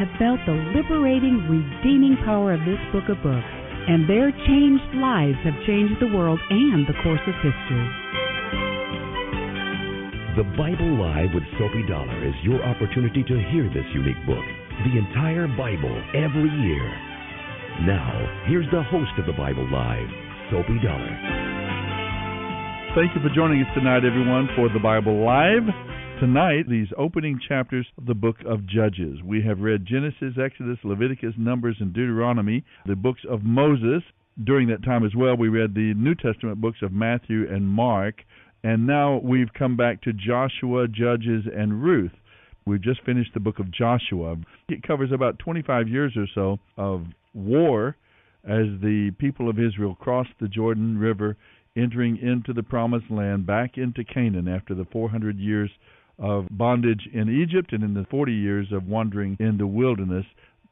have felt the liberating, redeeming power of this book of books, and their changed lives have changed the world and the course of history. The Bible Live with Soapy Dollar is your opportunity to hear this unique book, the entire Bible, every year. Now, here's the host of the Bible Live, Soapy Dollar. Thank you for joining us tonight, everyone, for the Bible Live tonight these opening chapters of the book of Judges. We have read Genesis, Exodus, Leviticus, Numbers, and Deuteronomy, the books of Moses. During that time as well, we read the New Testament books of Matthew and Mark. And now we've come back to Joshua, Judges, and Ruth. We've just finished the book of Joshua. It covers about 25 years or so of war as the people of Israel crossed the Jordan River, entering into the promised land, back into Canaan after the 400 years of bondage in Egypt and in the 40 years of wandering in the wilderness,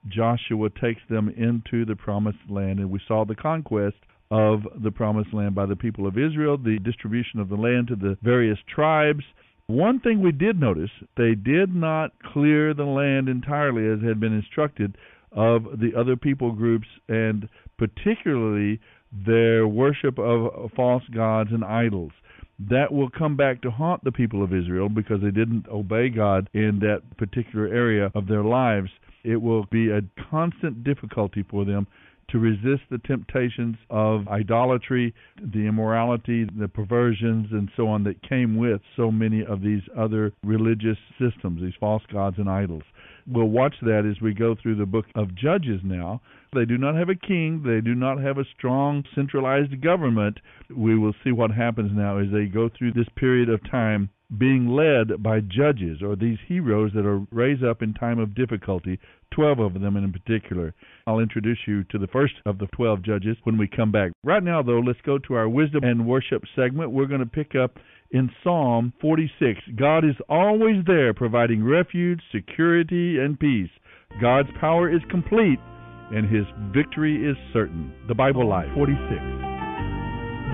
Joshua takes them into the promised land. And we saw the conquest of the promised land by the people of Israel, the distribution of the land to the various tribes. One thing we did notice, they did not clear the land entirely as had been instructed of the other people groups and particularly their worship of false gods and idols that will come back to haunt the people of Israel because they didn't obey God in that particular area of their lives. It will be a constant difficulty for them to resist the temptations of idolatry, the immorality, the perversions, and so on that came with so many of these other religious systems, these false gods and idols. We'll watch that as we go through the book of Judges now. They do not have a king, they do not have a strong centralized government. We will see what happens now as they go through this period of time being led by judges or these heroes that are raised up in time of difficulty, 12 of them in particular. I'll introduce you to the first of the 12 judges when we come back. Right now, though, let's go to our wisdom and worship segment. We're going to pick up in Psalm 46. God is always there providing refuge, security, and peace. God's power is complete and his victory is certain. The Bible Live 46.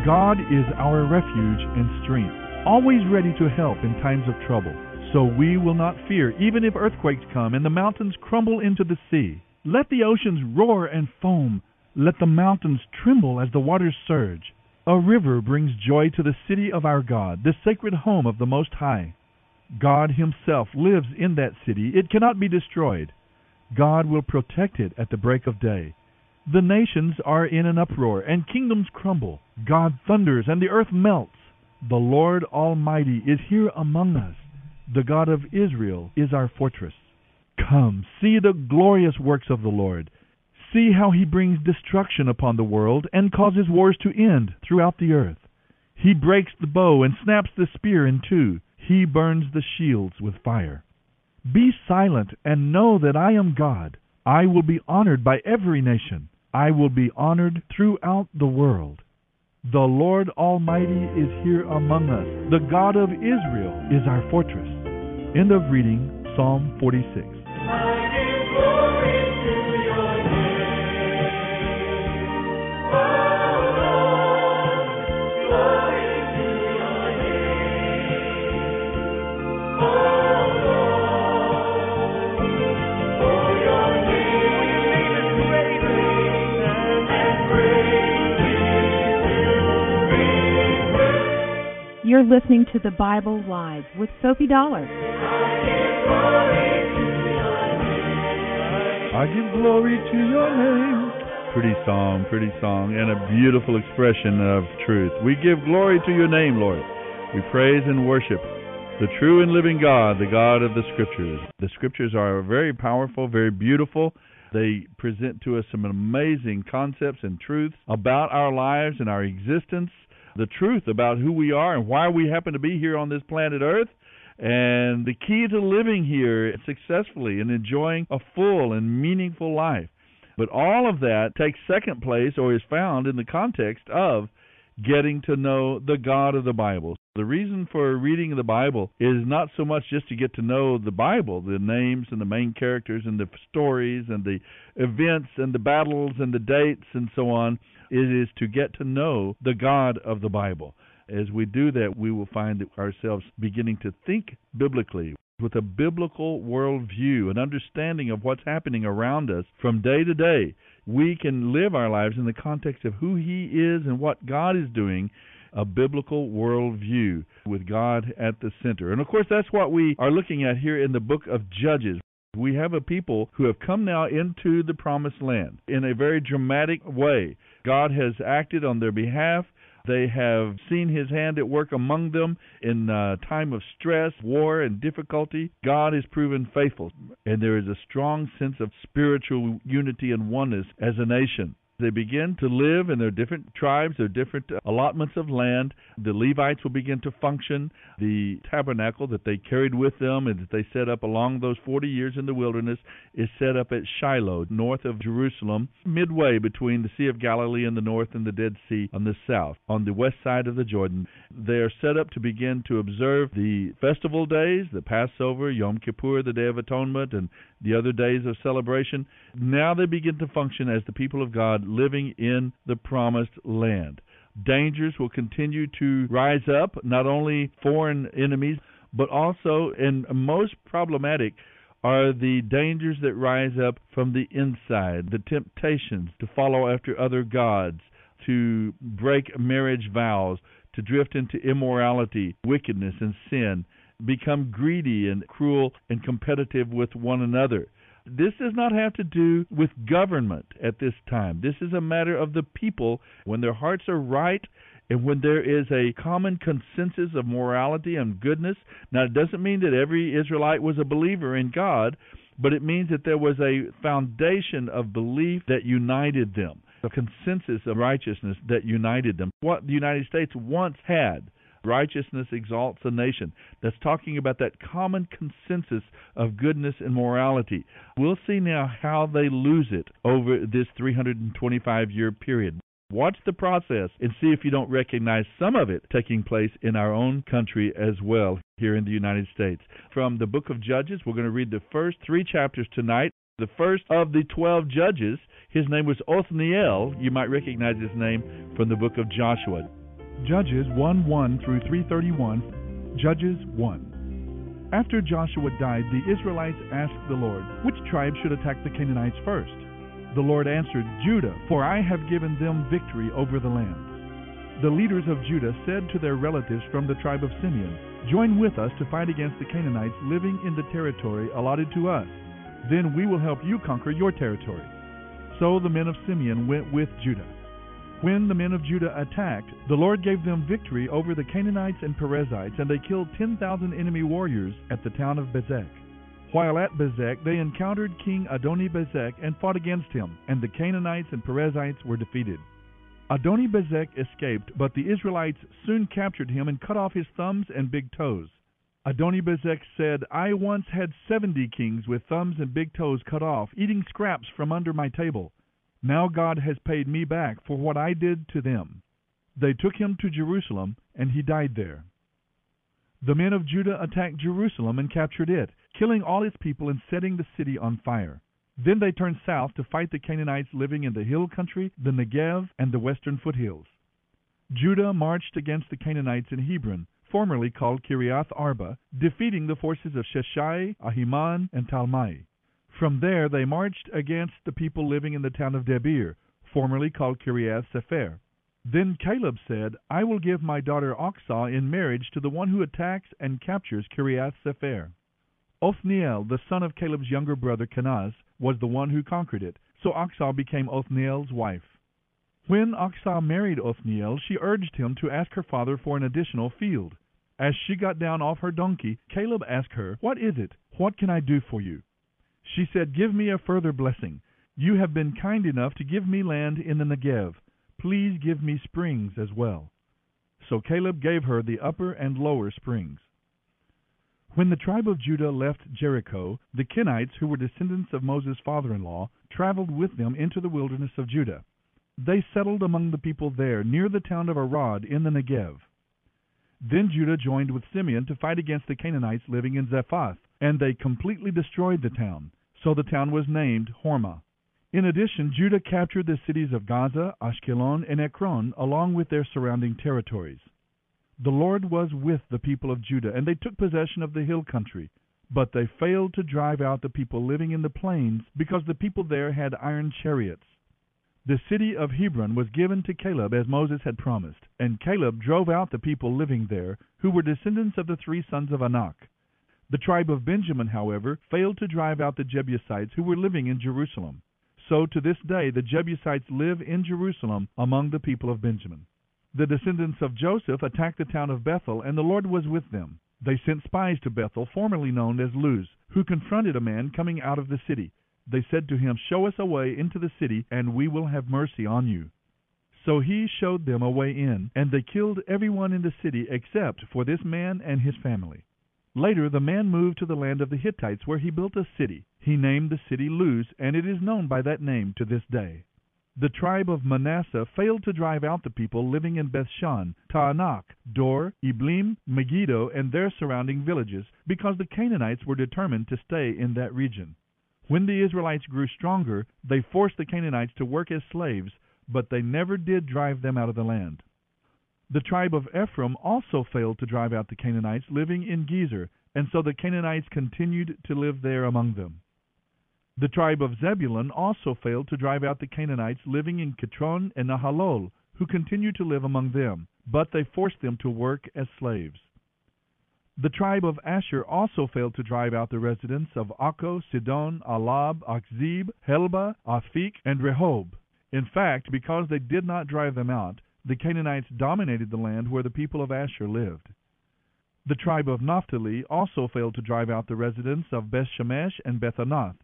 God is our refuge and strength always ready to help in times of trouble. So we will not fear, even if earthquakes come and the mountains crumble into the sea. Let the oceans roar and foam. Let the mountains tremble as the waters surge. A river brings joy to the city of our God, the sacred home of the Most High. God Himself lives in that city. It cannot be destroyed. God will protect it at the break of day. The nations are in an uproar, and kingdoms crumble. God thunders, and the earth melts. The Lord Almighty is here among us. The God of Israel is our fortress. Come, see the glorious works of the Lord. See how he brings destruction upon the world and causes wars to end throughout the earth. He breaks the bow and snaps the spear in two. He burns the shields with fire. Be silent and know that I am God. I will be honored by every nation. I will be honored throughout the world. The Lord Almighty is here among us. The God of Israel is our fortress. End of reading Psalm 46. You're listening to the Bible Live with Sophie Dollar. I give glory to your name. Pretty song, pretty song, and a beautiful expression of truth. We give glory to your name, Lord. We praise and worship the true and living God, the God of the Scriptures. The Scriptures are very powerful, very beautiful. They present to us some amazing concepts and truths about our lives and our existence the truth about who we are and why we happen to be here on this planet Earth. And the key to living here successfully and enjoying a full and meaningful life. But all of that takes second place or is found in the context of getting to know the God of the Bible. The reason for reading the Bible is not so much just to get to know the Bible, the names and the main characters and the stories and the events and the battles and the dates and so on. It is to get to know the God of the Bible. As we do that, we will find ourselves beginning to think biblically with a biblical worldview, an understanding of what's happening around us from day to day. We can live our lives in the context of who He is and what God is doing a biblical worldview with God at the center. And of course, that's what we are looking at here in the book of Judges. We have a people who have come now into the promised land in a very dramatic way. God has acted on their behalf. They have seen his hand at work among them in a time of stress, war, and difficulty. God has proven faithful, and there is a strong sense of spiritual unity and oneness as a nation. They begin to live in their different tribes, their different uh, allotments of land. The Levites will begin to function. The tabernacle that they carried with them and that they set up along those 40 years in the wilderness is set up at Shiloh, north of Jerusalem, midway between the Sea of Galilee in the north and the Dead Sea on the south, on the west side of the Jordan. They are set up to begin to observe the festival days, the Passover, Yom Kippur, the Day of Atonement, and the other days of celebration. Now they begin to function as the people of God living in the promised land. Dangers will continue to rise up, not only foreign enemies, but also, and most problematic, are the dangers that rise up from the inside, the temptations to follow after other gods, to break marriage vows, to drift into immorality, wickedness, and sin, become greedy and cruel and competitive with one another. This does not have to do with government at this time. This is a matter of the people when their hearts are right and when there is a common consensus of morality and goodness. Now, it doesn't mean that every Israelite was a believer in God, but it means that there was a foundation of belief that united them, a consensus of righteousness that united them. What the United States once had Righteousness exalts a nation. That's talking about that common consensus of goodness and morality. We'll see now how they lose it over this 325 year period. Watch the process and see if you don't recognize some of it taking place in our own country as well here in the United States. From the book of Judges, we're going to read the first three chapters tonight. The first of the 12 judges, his name was Othniel. You might recognize his name from the book of Joshua. Judges 1 1 through 331. Judges 1. After Joshua died, the Israelites asked the Lord, Which tribe should attack the Canaanites first? The Lord answered, Judah, for I have given them victory over the land. The leaders of Judah said to their relatives from the tribe of Simeon, Join with us to fight against the Canaanites living in the territory allotted to us. Then we will help you conquer your territory. So the men of Simeon went with Judah. When the men of Judah attacked, the Lord gave them victory over the Canaanites and Perizzites, and they killed 10,000 enemy warriors at the town of Bezek. While at Bezek, they encountered King Adoni Bezek and fought against him, and the Canaanites and Perizzites were defeated. Adoni Bezek escaped, but the Israelites soon captured him and cut off his thumbs and big toes. Adoni Bezek said, I once had seventy kings with thumbs and big toes cut off, eating scraps from under my table. Now God has paid me back for what I did to them. They took him to Jerusalem, and he died there. The men of Judah attacked Jerusalem and captured it, killing all its people and setting the city on fire. Then they turned south to fight the Canaanites living in the hill country, the Negev, and the western foothills. Judah marched against the Canaanites in Hebron, formerly called Kiriath Arba, defeating the forces of Sheshai, Ahiman, and Talmai. From there they marched against the people living in the town of Debir, formerly called Kiriath Sefer. Then Caleb said, I will give my daughter Achsah in marriage to the one who attacks and captures Kiriath Sefer. Othniel, the son of Caleb's younger brother Kenaz, was the one who conquered it, so Achsah became Othniel's wife. When Achsah married Othniel, she urged him to ask her father for an additional field. As she got down off her donkey, Caleb asked her, What is it? What can I do for you? She said, Give me a further blessing. You have been kind enough to give me land in the Negev. Please give me springs as well. So Caleb gave her the upper and lower springs. When the tribe of Judah left Jericho, the Kenites, who were descendants of Moses' father in law, traveled with them into the wilderness of Judah. They settled among the people there, near the town of Arad in the Negev. Then Judah joined with Simeon to fight against the Canaanites living in Zephath, and they completely destroyed the town. So the town was named Hormah. In addition, Judah captured the cities of Gaza, Ashkelon, and Ekron, along with their surrounding territories. The Lord was with the people of Judah, and they took possession of the hill country. But they failed to drive out the people living in the plains, because the people there had iron chariots. The city of Hebron was given to Caleb as Moses had promised, and Caleb drove out the people living there, who were descendants of the three sons of Anak. The tribe of Benjamin, however, failed to drive out the Jebusites who were living in Jerusalem. So to this day the Jebusites live in Jerusalem among the people of Benjamin. The descendants of Joseph attacked the town of Bethel, and the Lord was with them. They sent spies to Bethel, formerly known as Luz, who confronted a man coming out of the city. They said to him, Show us a way into the city, and we will have mercy on you. So he showed them a way in, and they killed everyone in the city except for this man and his family. Later the man moved to the land of the Hittites, where he built a city. He named the city Luz, and it is known by that name to this day. The tribe of Manasseh failed to drive out the people living in Bethshan, Taanach, Dor, Ibleam, Megiddo, and their surrounding villages, because the Canaanites were determined to stay in that region. When the Israelites grew stronger, they forced the Canaanites to work as slaves, but they never did drive them out of the land. The tribe of Ephraim also failed to drive out the Canaanites living in Gezer, and so the Canaanites continued to live there among them. The tribe of Zebulun also failed to drive out the Canaanites living in Kitron and Nahalol, who continued to live among them, but they forced them to work as slaves. The tribe of Asher also failed to drive out the residents of Akko, Sidon, Ahlab, Achzib, Helba, Aphik, and Rehob. In fact, because they did not drive them out, the Canaanites dominated the land where the people of Asher lived. The tribe of Naphtali also failed to drive out the residents of Beth Shemesh and Bethanath,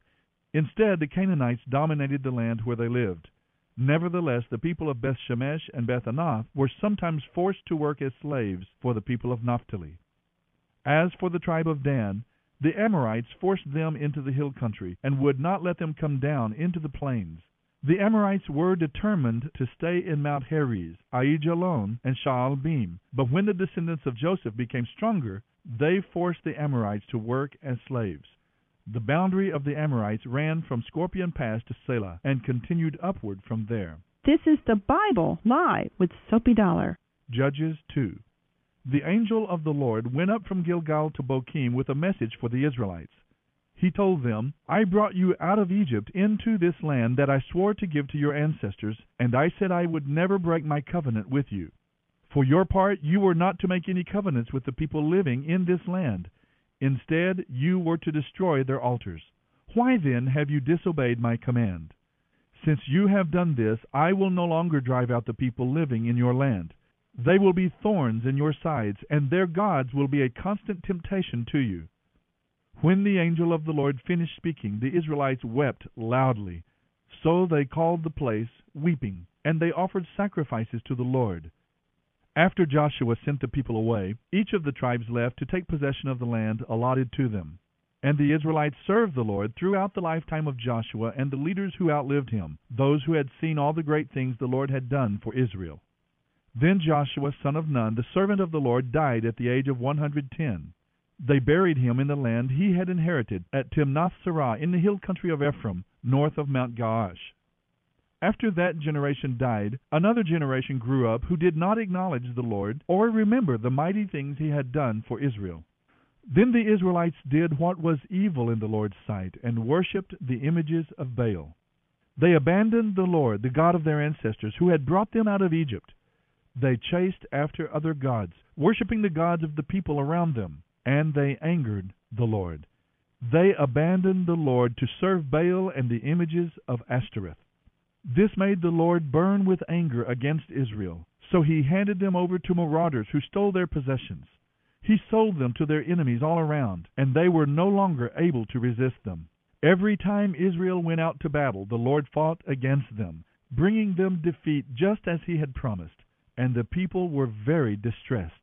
Instead, the Canaanites dominated the land where they lived. Nevertheless, the people of Beth Shemesh and Beth Anath were sometimes forced to work as slaves for the people of Naphtali. As for the tribe of Dan, the Amorites forced them into the hill country, and would not let them come down into the plains. The Amorites were determined to stay in Mount Heres, Aijalon, and Shaalbim, but when the descendants of Joseph became stronger, they forced the Amorites to work as slaves. The boundary of the Amorites ran from Scorpion Pass to Selah and continued upward from there. This is the Bible live with Soapy Dollar. Judges 2. The angel of the Lord went up from Gilgal to Bochim with a message for the Israelites. He told them, I brought you out of Egypt into this land that I swore to give to your ancestors, and I said I would never break my covenant with you. For your part, you were not to make any covenants with the people living in this land Instead, you were to destroy their altars. Why then have you disobeyed my command? Since you have done this, I will no longer drive out the people living in your land. They will be thorns in your sides, and their gods will be a constant temptation to you. When the angel of the Lord finished speaking, the Israelites wept loudly. So they called the place Weeping, and they offered sacrifices to the Lord. After Joshua sent the people away, each of the tribes left to take possession of the land allotted to them. And the Israelites served the Lord throughout the lifetime of Joshua and the leaders who outlived him, those who had seen all the great things the Lord had done for Israel. Then Joshua son of Nun, the servant of the Lord, died at the age of one hundred ten. They buried him in the land he had inherited at Timnath Serah in the hill country of Ephraim, north of Mount Gaash. After that generation died, another generation grew up who did not acknowledge the Lord or remember the mighty things he had done for Israel. Then the Israelites did what was evil in the Lord's sight and worshipped the images of Baal. They abandoned the Lord, the God of their ancestors, who had brought them out of Egypt. They chased after other gods, worshipping the gods of the people around them, and they angered the Lord. They abandoned the Lord to serve Baal and the images of Ashtoreth. This made the Lord burn with anger against Israel. So he handed them over to marauders who stole their possessions. He sold them to their enemies all around, and they were no longer able to resist them. Every time Israel went out to battle, the Lord fought against them, bringing them defeat just as he had promised, and the people were very distressed.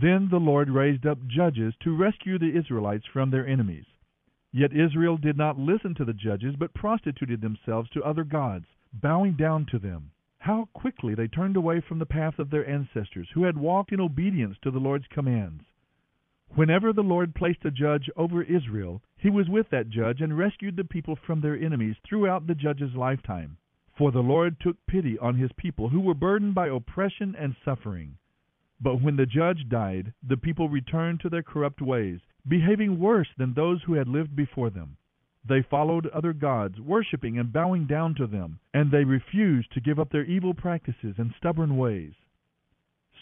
Then the Lord raised up judges to rescue the Israelites from their enemies. Yet Israel did not listen to the judges, but prostituted themselves to other gods, bowing down to them. How quickly they turned away from the path of their ancestors, who had walked in obedience to the Lord's commands. Whenever the Lord placed a judge over Israel, he was with that judge and rescued the people from their enemies throughout the judge's lifetime. For the Lord took pity on his people who were burdened by oppression and suffering. But when the judge died, the people returned to their corrupt ways, behaving worse than those who had lived before them. They followed other gods, worshipping and bowing down to them, and they refused to give up their evil practices and stubborn ways.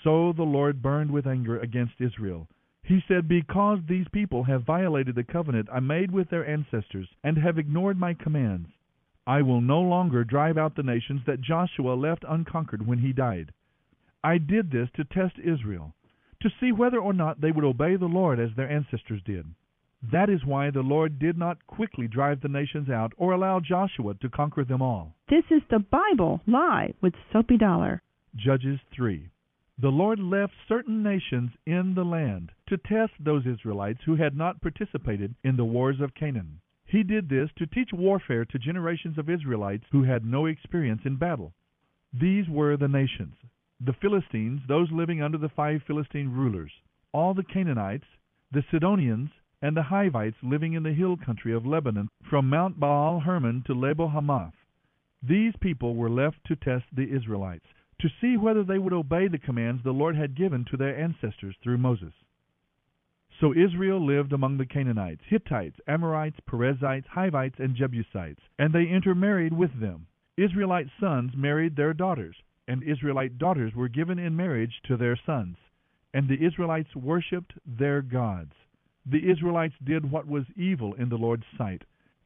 So the Lord burned with anger against Israel. He said, Because these people have violated the covenant I made with their ancestors and have ignored my commands, I will no longer drive out the nations that Joshua left unconquered when he died. I did this to test Israel to see whether or not they would obey the Lord as their ancestors did. That is why the Lord did not quickly drive the nations out or allow Joshua to conquer them all. This is the Bible Live with Soapy Dollar. Judges 3. The Lord left certain nations in the land to test those Israelites who had not participated in the wars of Canaan. He did this to teach warfare to generations of Israelites who had no experience in battle. These were the nations the Philistines, those living under the five Philistine rulers, all the Canaanites, the Sidonians, and the Hivites living in the hill country of Lebanon, from Mount Baal Hermon to Lebo Hamath. These people were left to test the Israelites, to see whether they would obey the commands the Lord had given to their ancestors through Moses. So Israel lived among the Canaanites, Hittites, Amorites, Perizzites, Hivites, and Jebusites, and they intermarried with them. Israelite sons married their daughters, and Israelite daughters were given in marriage to their sons. And the Israelites worshipped their gods. The Israelites did what was evil in the Lord's sight.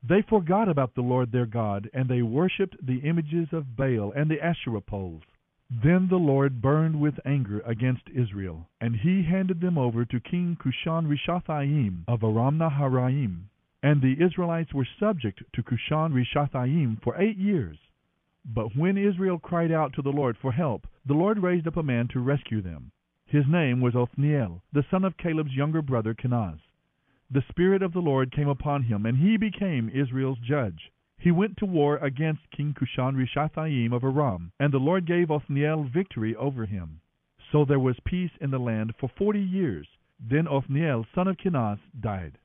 They forgot about the Lord their God, and they worshipped the images of Baal and the Asherah poles. Then the Lord burned with anger against Israel, and he handed them over to King Cushan Rishathaim of Aram Naharaim. And the Israelites were subject to Cushan Rishathaim for eight years. But when Israel cried out to the Lord for help, the Lord raised up a man to rescue them. His name was Othniel, the son of Caleb's younger brother Kenaz. The Spirit of the Lord came upon him, and he became Israel's judge. He went to war against King Cushan Rishathaim of Aram, and the Lord gave Othniel victory over him. So there was peace in the land for forty years. Then Othniel, son of Kenaz, died.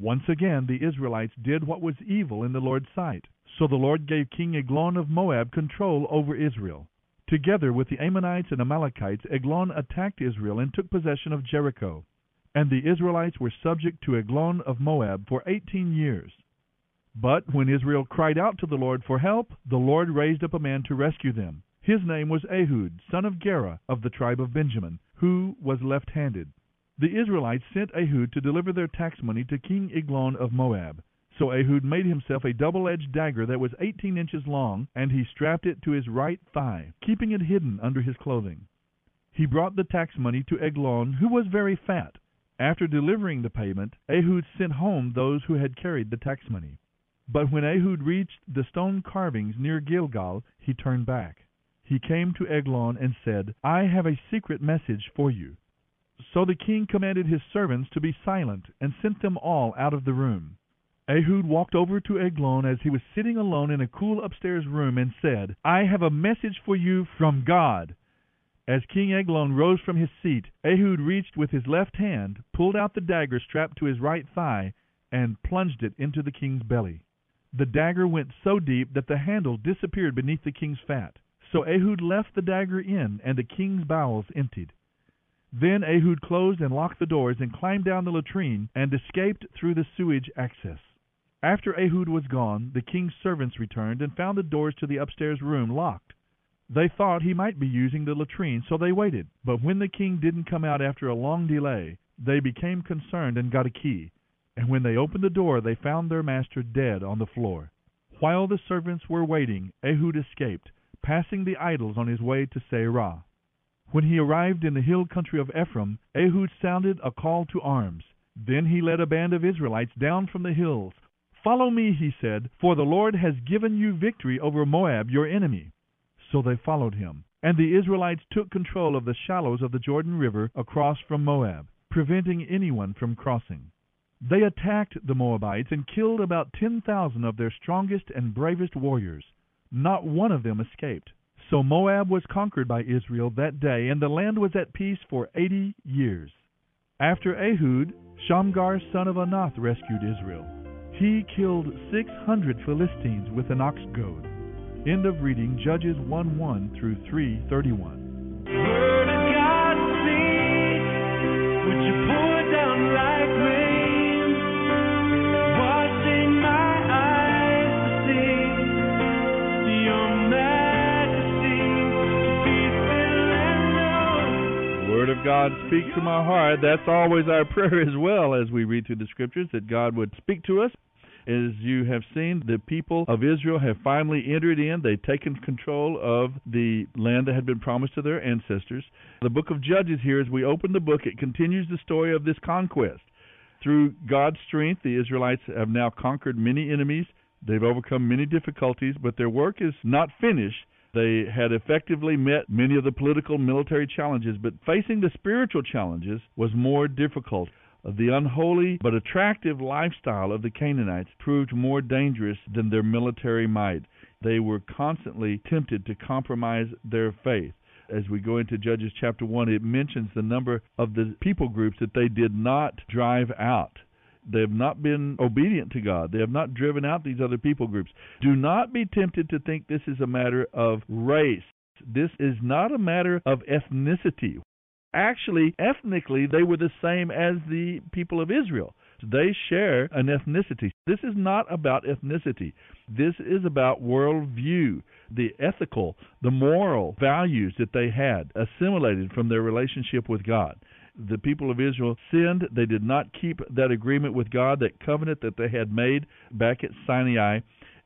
Once again the Israelites did what was evil in the Lord's sight. So the Lord gave King Eglon of Moab control over Israel. Together with the Ammonites and Amalekites, Eglon attacked Israel and took possession of Jericho. And the Israelites were subject to Eglon of Moab for eighteen years. But when Israel cried out to the Lord for help, the Lord raised up a man to rescue them. His name was Ehud, son of Gera, of the tribe of Benjamin, who was left handed. The Israelites sent Ehud to deliver their tax money to King Eglon of Moab. So Ehud made himself a double edged dagger that was eighteen inches long, and he strapped it to his right thigh, keeping it hidden under his clothing. He brought the tax money to Eglon, who was very fat, After delivering the payment, Ehud sent home those who had carried the tax money. But when Ehud reached the stone carvings near Gilgal, he turned back. He came to Eglon and said, I have a secret message for you. So the king commanded his servants to be silent, and sent them all out of the room. Ehud walked over to Eglon as he was sitting alone in a cool upstairs room, and said, I have a message for you from God. As King Eglon rose from his seat, Ehud reached with his left hand, pulled out the dagger strapped to his right thigh, and plunged it into the king's belly. The dagger went so deep that the handle disappeared beneath the king's fat. So Ehud left the dagger in, and the king's bowels emptied. Then Ehud closed and locked the doors, and climbed down the latrine, and escaped through the sewage access. After Ehud was gone, the king's servants returned, and found the doors to the upstairs room locked. They thought he might be using the latrine, so they waited. But when the king didn't come out after a long delay, they became concerned and got a key. And when they opened the door, they found their master dead on the floor. While the servants were waiting, Ehud escaped, passing the idols on his way to Seirah. When he arrived in the hill country of Ephraim, Ehud sounded a call to arms. Then he led a band of Israelites down from the hills. Follow me, he said, for the Lord has given you victory over Moab, your enemy. So they followed him. And the Israelites took control of the shallows of the Jordan River across from Moab, preventing anyone from crossing. They attacked the Moabites and killed about 10,000 of their strongest and bravest warriors. Not one of them escaped. So Moab was conquered by Israel that day, and the land was at peace for eighty years. After Ehud, Shamgar son of Anath rescued Israel. He killed six hundred Philistines with an ox goad. End of reading Judges 1 1 through 3 God speak to my heart. That's always our prayer as well as we read through the scriptures that God would speak to us. As you have seen, the people of Israel have finally entered in. They've taken control of the land that had been promised to their ancestors. The book of Judges here, as we open the book, it continues the story of this conquest. Through God's strength, the Israelites have now conquered many enemies. They've overcome many difficulties, but their work is not finished. They had effectively met many of the political and military challenges, but facing the spiritual challenges was more difficult. The unholy but attractive lifestyle of the Canaanites proved more dangerous than their military might. They were constantly tempted to compromise their faith. As we go into Judges chapter 1, it mentions the number of the people groups that they did not drive out. They have not been obedient to God. They have not driven out these other people groups. Do not be tempted to think this is a matter of race. This is not a matter of ethnicity. Actually, ethnically, they were the same as the people of Israel. They share an ethnicity. This is not about ethnicity. This is about worldview, the ethical, the moral values that they had assimilated from their relationship with God. The people of Israel sinned. They did not keep that agreement with God, that covenant that they had made back at Sinai.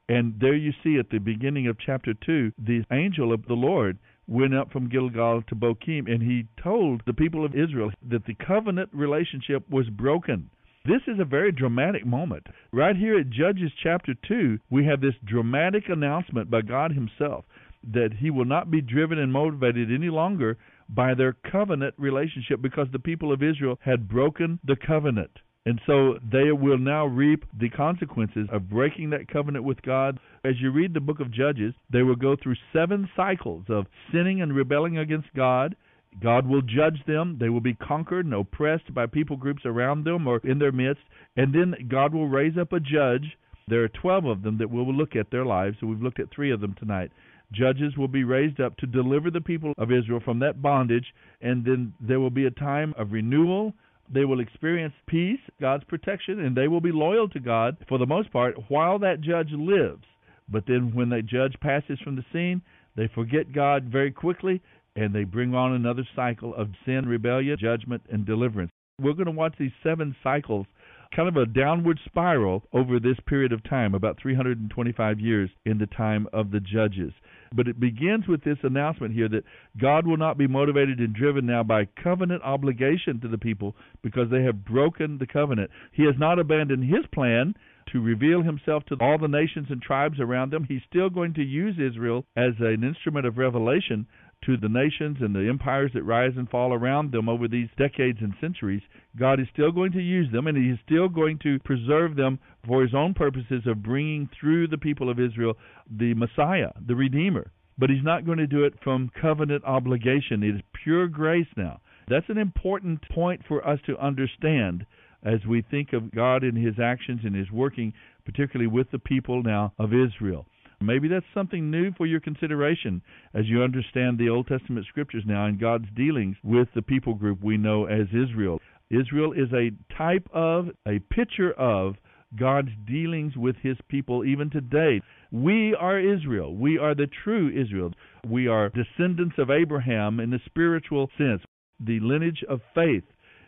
And there you see at the beginning of chapter 2, the angel of the Lord went up from Gilgal to Bochim, and he told the people of Israel that the covenant relationship was broken. This is a very dramatic moment. Right here at Judges chapter 2, we have this dramatic announcement by God Himself that He will not be driven and motivated any longer by their covenant relationship because the people of Israel had broken the covenant. And so they will now reap the consequences of breaking that covenant with God. As you read the book of Judges, they will go through seven cycles of sinning and rebelling against God. God will judge them. They will be conquered and oppressed by people groups around them or in their midst. And then God will raise up a judge. There are 12 of them that we will look at their lives. So we've looked at three of them tonight. Judges will be raised up to deliver the people of Israel from that bondage. And then there will be a time of renewal they will experience peace, God's protection, and they will be loyal to God for the most part while that judge lives. But then when that judge passes from the scene, they forget God very quickly and they bring on another cycle of sin, rebellion, judgment, and deliverance. We're going to watch these seven cycles, kind of a downward spiral over this period of time, about 325 years in the time of the judges. But it begins with this announcement here that God will not be motivated and driven now by covenant obligation to the people because they have broken the covenant. He has not abandoned his plan to reveal himself to all the nations and tribes around them. He's still going to use Israel as an instrument of revelation to the nations and the empires that rise and fall around them over these decades and centuries. God is still going to use them and He is still going to preserve them for His own purposes of bringing through the people of Israel the Messiah, the Redeemer. But He's not going to do it from covenant obligation. It is pure grace now. That's an important point for us to understand as we think of God and His actions and His working, particularly with the people now of Israel. Maybe that's something new for your consideration as you understand the Old Testament scriptures now and God's dealings with the people group we know as Israel. Israel is a type of, a picture of God's dealings with his people even today. We are Israel. We are the true Israel. We are descendants of Abraham in the spiritual sense, the lineage of faith.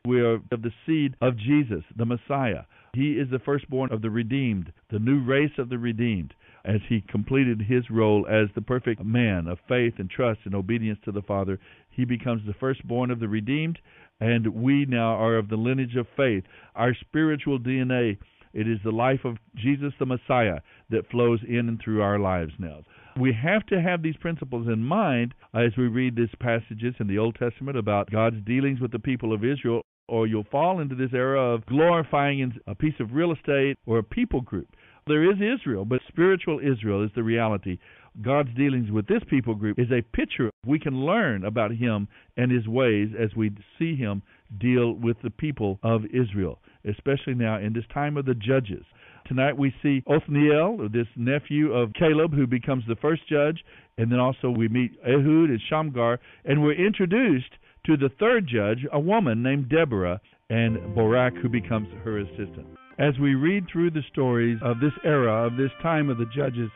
We are of the seed of Jesus, the Messiah. He is the firstborn of the redeemed, the new race of the redeemed, as he completed his role as the perfect man of faith and trust and obedience to the Father. He becomes the firstborn of the redeemed, and we now are of the lineage of faith. Our spiritual DNA, it is the life of Jesus the Messiah that flows in and through our lives now. We have to have these principles in mind as we read these passages in the Old Testament about God's dealings with the people of Israel or you'll fall into this era of glorifying a piece of real estate or a people group. There is Israel, but spiritual Israel is the reality. God's dealings with this people group is a picture we can learn about Him and His ways as we see Him deal with the people of Israel, especially now in this time of the judges. Tonight we see Othniel, this nephew of Caleb, who becomes the first judge, and then also we meet Ehud and Shamgar, and we're introduced to the third judge, a woman named Deborah, and Barak, who becomes her assistant. As we read through the stories of this era, of this time of the judges,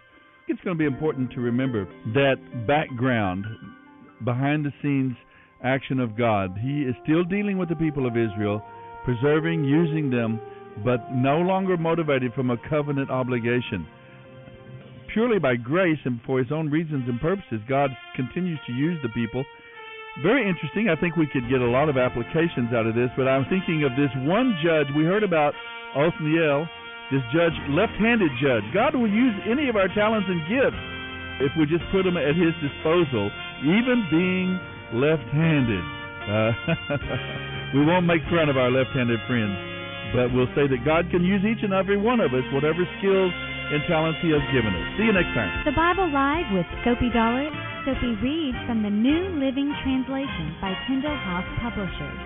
it's going to be important to remember that background, behind the scenes action of God. He is still dealing with the people of Israel, preserving, using them, but no longer motivated from a covenant obligation. Purely by grace and for his own reasons and purposes, God continues to use the people very interesting. I think we could get a lot of applications out of this, but I'm thinking of this one judge we heard about, Othniel, this judge, left-handed judge. God will use any of our talents and gifts if we just put them at His disposal, even being left-handed. Uh, we won't make fun of our left-handed friends, but we'll say that God can use each and every one of us, whatever skills and talents He has given us. See you next time. The Bible Live with Soapy Dollar Soapy reads from the New Living Translation by Tyndale House Publishers.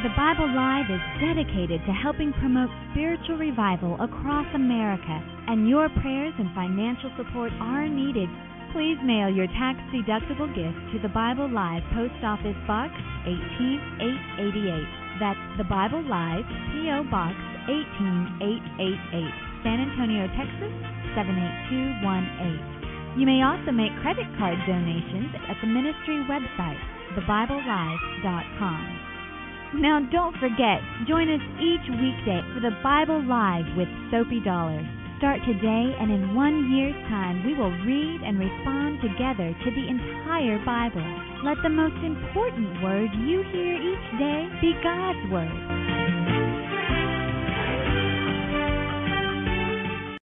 The Bible Live is dedicated to helping promote spiritual revival across America, and your prayers and financial support are needed. Please mail your tax deductible gift to the Bible Live Post Office Box 18888. That's the Bible Live P.O. Box 18888, San Antonio, Texas 78218. You may also make credit card donations at the ministry website, thebiblelive.com. Now, don't forget, join us each weekday for the Bible Live with Soapy Dollars. Start today, and in one year's time, we will read and respond together to the entire Bible. Let the most important word you hear each day be God's Word.